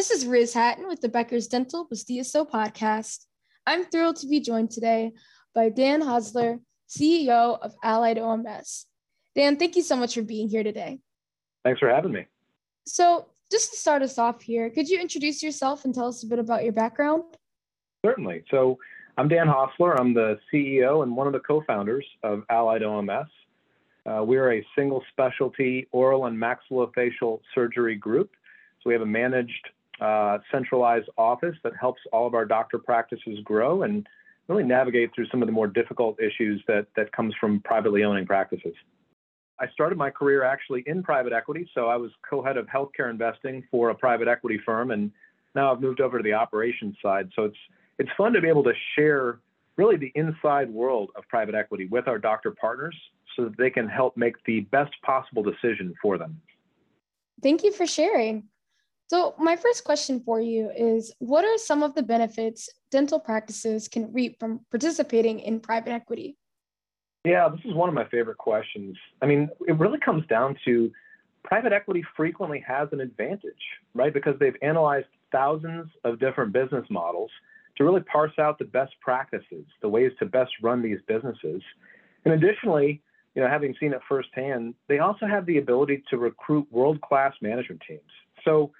This is Riz Hatton with the Becker's Dental with DSO podcast. I'm thrilled to be joined today by Dan Hosler, CEO of Allied OMS. Dan, thank you so much for being here today. Thanks for having me. So, just to start us off here, could you introduce yourself and tell us a bit about your background? Certainly. So, I'm Dan Hosler. I'm the CEO and one of the co founders of Allied OMS. Uh, we're a single specialty oral and maxillofacial surgery group. So, we have a managed uh, centralized office that helps all of our doctor practices grow and really navigate through some of the more difficult issues that, that comes from privately owning practices. I started my career actually in private equity. So I was co-head of healthcare investing for a private equity firm, and now I've moved over to the operations side. So it's it's fun to be able to share really the inside world of private equity with our doctor partners so that they can help make the best possible decision for them. Thank you for sharing. So, my first question for you is What are some of the benefits dental practices can reap from participating in private equity? Yeah, this is one of my favorite questions. I mean, it really comes down to private equity frequently has an advantage, right? Because they've analyzed thousands of different business models to really parse out the best practices, the ways to best run these businesses. And additionally, you know, having seen it firsthand, they also have the ability to recruit world-class management teams. So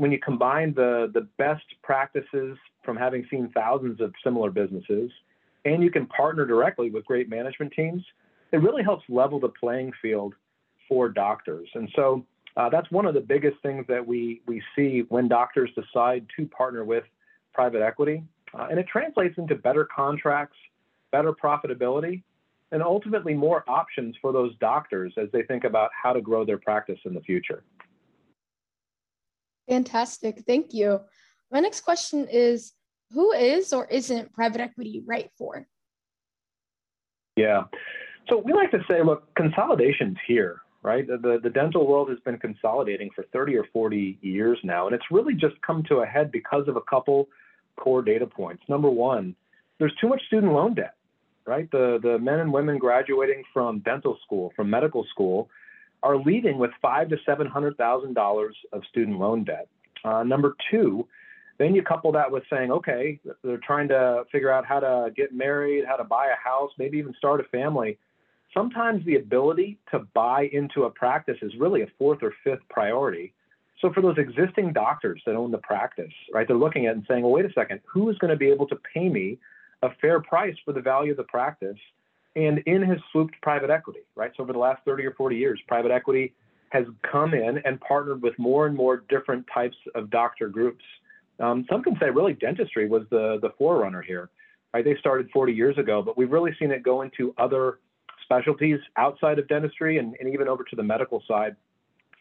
when you combine the, the best practices from having seen thousands of similar businesses, and you can partner directly with great management teams, it really helps level the playing field for doctors. And so uh, that's one of the biggest things that we, we see when doctors decide to partner with private equity. Uh, and it translates into better contracts, better profitability, and ultimately more options for those doctors as they think about how to grow their practice in the future. Fantastic. Thank you. My next question is Who is or isn't private equity right for? Yeah. So we like to say, look, consolidation's here, right? The, the dental world has been consolidating for 30 or 40 years now, and it's really just come to a head because of a couple core data points. Number one, there's too much student loan debt, right? The, the men and women graduating from dental school, from medical school, are leaving with five to seven hundred thousand dollars of student loan debt. Uh, number two, then you couple that with saying, okay, they're trying to figure out how to get married, how to buy a house, maybe even start a family. Sometimes the ability to buy into a practice is really a fourth or fifth priority. So for those existing doctors that own the practice, right, they're looking at and saying, well, wait a second, who is going to be able to pay me a fair price for the value of the practice? And in has swooped private equity, right? So over the last 30 or 40 years, private equity has come in and partnered with more and more different types of doctor groups. Um, some can say really dentistry was the, the forerunner here, right? They started 40 years ago, but we've really seen it go into other specialties outside of dentistry and, and even over to the medical side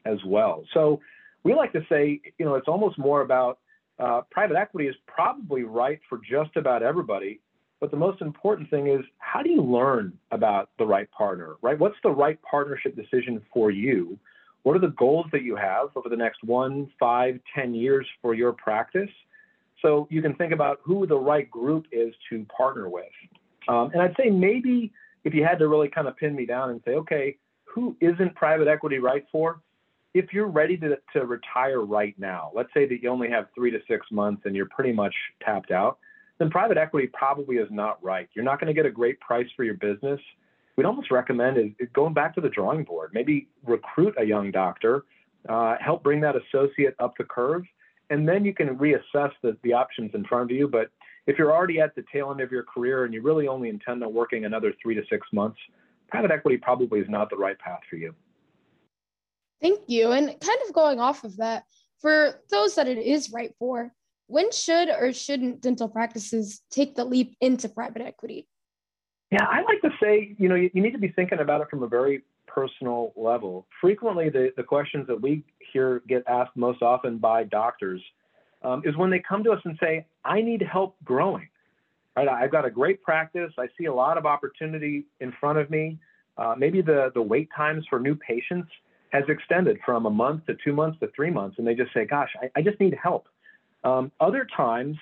as well. So we like to say, you know, it's almost more about uh, private equity is probably right for just about everybody but the most important thing is how do you learn about the right partner, right? What's the right partnership decision for you? What are the goals that you have over the next one, five, ten years for your practice? So you can think about who the right group is to partner with. Um, and I'd say maybe if you had to really kind of pin me down and say, okay, who isn't private equity right for? If you're ready to, to retire right now, let's say that you only have three to six months and you're pretty much tapped out, then private equity probably is not right. You're not going to get a great price for your business. We'd almost recommend is going back to the drawing board. Maybe recruit a young doctor, uh, help bring that associate up the curve, and then you can reassess the, the options in front of you. But if you're already at the tail end of your career and you really only intend on working another three to six months, private equity probably is not the right path for you. Thank you. And kind of going off of that, for those that it is right for, when should or shouldn't dental practices take the leap into private equity? Yeah, I like to say, you know, you, you need to be thinking about it from a very personal level. Frequently, the, the questions that we hear get asked most often by doctors um, is when they come to us and say, I need help growing. Right? I've got a great practice. I see a lot of opportunity in front of me. Uh, maybe the, the wait times for new patients has extended from a month to two months to three months. And they just say, gosh, I, I just need help. Um, other times,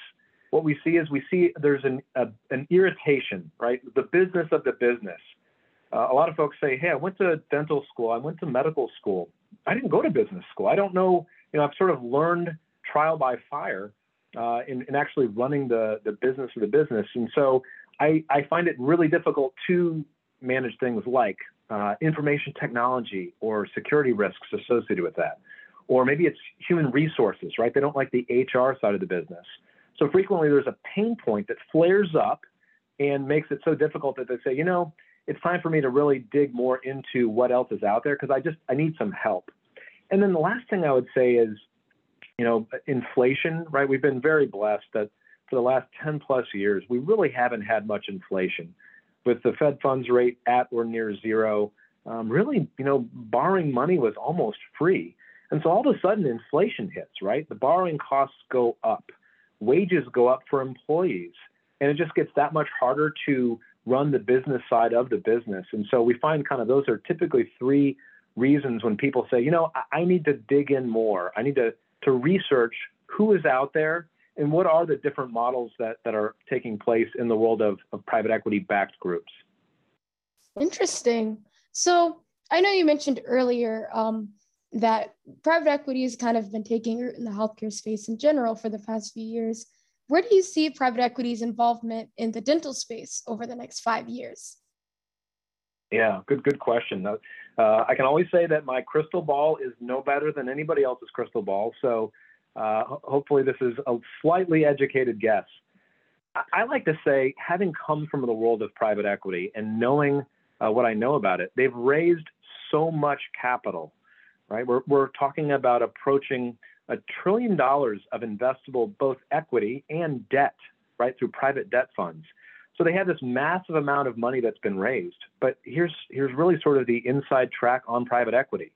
what we see is we see there's an, a, an irritation, right? The business of the business. Uh, a lot of folks say, hey, I went to dental school, I went to medical school. I didn't go to business school. I don't know, you know, I've sort of learned trial by fire uh, in, in, actually running the, the business of the business. And so I, I find it really difficult to manage things like uh, information technology or security risks associated with that. Or maybe it's human resources, right? They don't like the HR side of the business. So frequently there's a pain point that flares up and makes it so difficult that they say, you know, it's time for me to really dig more into what else is out there because I just I need some help. And then the last thing I would say is, you know, inflation, right? We've been very blessed that for the last 10 plus years, we really haven't had much inflation. With the Fed funds rate at or near zero, um, really, you know, borrowing money was almost free. And so all of a sudden, inflation hits, right? The borrowing costs go up, wages go up for employees, and it just gets that much harder to run the business side of the business. And so we find kind of those are typically three reasons when people say, you know, I, need to dig in more. I need to to research who is out there and what are the different models that, that are taking place in the world of, of private equity backed groups. Interesting. So I know you mentioned earlier um, that private equity has kind of been taking root in the healthcare space in general for the past few years. Where do you see private equity's involvement in the dental space over the next five years? Yeah, good good question. Uh, I can always say that my crystal ball is no better than anybody else's crystal ball. So uh, hopefully this is a slightly educated guess. I, I, like to say, having come from the world of private equity and knowing uh, what I know about it, they've raised so much capital. Right, we're we're talking about approaching a trillion dollars of investable both equity and debt, right, through private debt funds. So they have this massive amount of money that's been raised. But here's here's really sort of the inside track on private equity.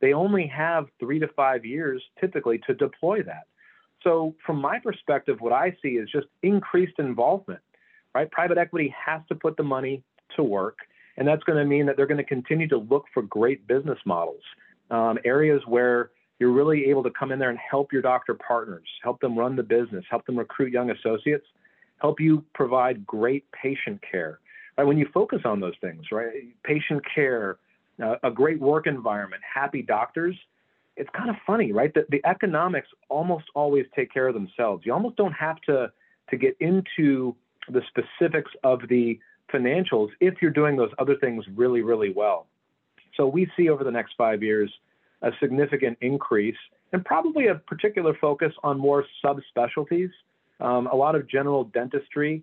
They only have three to five years typically to deploy that. So from my perspective, what I see is just increased involvement. Right? Private equity has to put the money to work, and that's going to mean that they're going to continue to look for great business models, um, areas where you're really able to come in there and help your doctor partners, help them run the business, help them recruit young associates, help you provide great patient care. Right? When you focus on those things, right? Patient care, uh, a great work environment, happy doctors, it's kind of funny, right? That the economics almost always take care of themselves. You almost don't have to to get into the specifics of the financials if you're doing those other things really, really well. So we see over the next five years a significant increase and probably a particular focus on more subspecialties. Um, a lot of general dentistry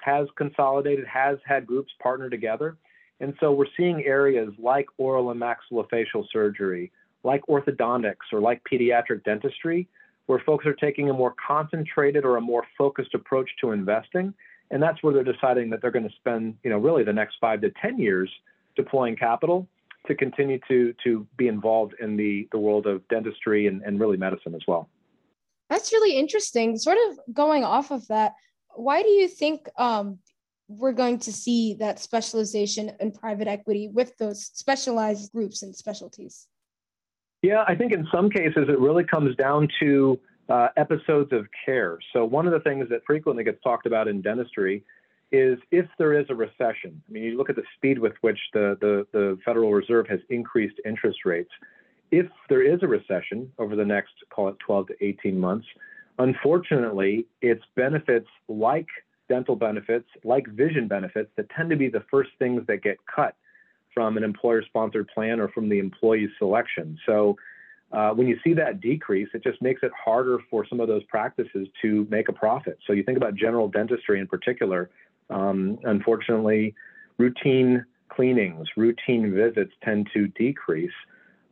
has consolidated, has had groups partner together. And so we're seeing areas like oral and maxillofacial surgery, like orthodontics, or like pediatric dentistry, where folks are taking a more concentrated or a more focused approach to investing. And that's where they're deciding that they're going to spend, you know, really the next five to 10 years deploying capital to continue to to be involved in the the world of dentistry and, and really medicine as well. That's really interesting. Sort of going off of that, why do you think um, we're going to see that specialization in private equity with those specialized groups and specialties? Yeah, I think in some cases it really comes down to uh, episodes of care. So, one of the things that frequently gets talked about in dentistry is if there is a recession. I mean, you look at the speed with which the, the, the Federal Reserve has increased interest rates. If there is a recession over the next, call it 12 to 18 months, unfortunately, it's benefits like dental benefits, like vision benefits, that tend to be the first things that get cut from an employer sponsored plan or from the employee selection. So, uh, when you see that decrease, it just makes it harder for some of those practices to make a profit. So, you think about general dentistry in particular, um, unfortunately, routine cleanings, routine visits tend to decrease.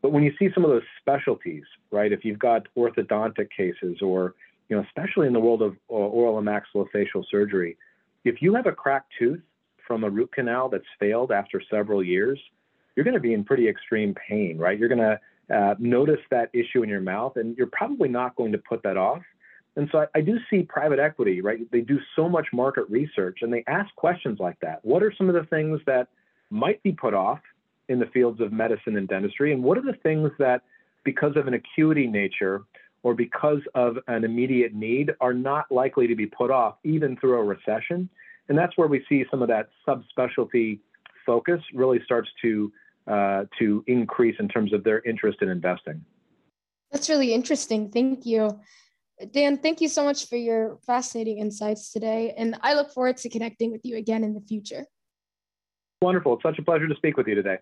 But when you see some of those specialties, right, if you've got orthodontic cases or, you know, especially in the world of uh, oral and maxillofacial surgery, if you have a cracked tooth from a root canal that's failed after several years, you're going to be in pretty extreme pain, right? You're going to uh, notice that issue in your mouth, and you're probably not going to put that off. And so I, I, do see private equity, right? They do so much market research and they ask questions like that. What are some of the things that might be put off in the fields of medicine and dentistry? And what are the things that, because of an acuity nature or because of an immediate need, are not likely to be put off even through a recession? And that's where we see some of that subspecialty focus really starts to uh, to increase in terms of their interest in investing. That's really interesting. Thank you. Dan, thank you so much for your fascinating insights today, and I look forward to connecting with you again in the future. Wonderful. It's such a pleasure to speak with you today.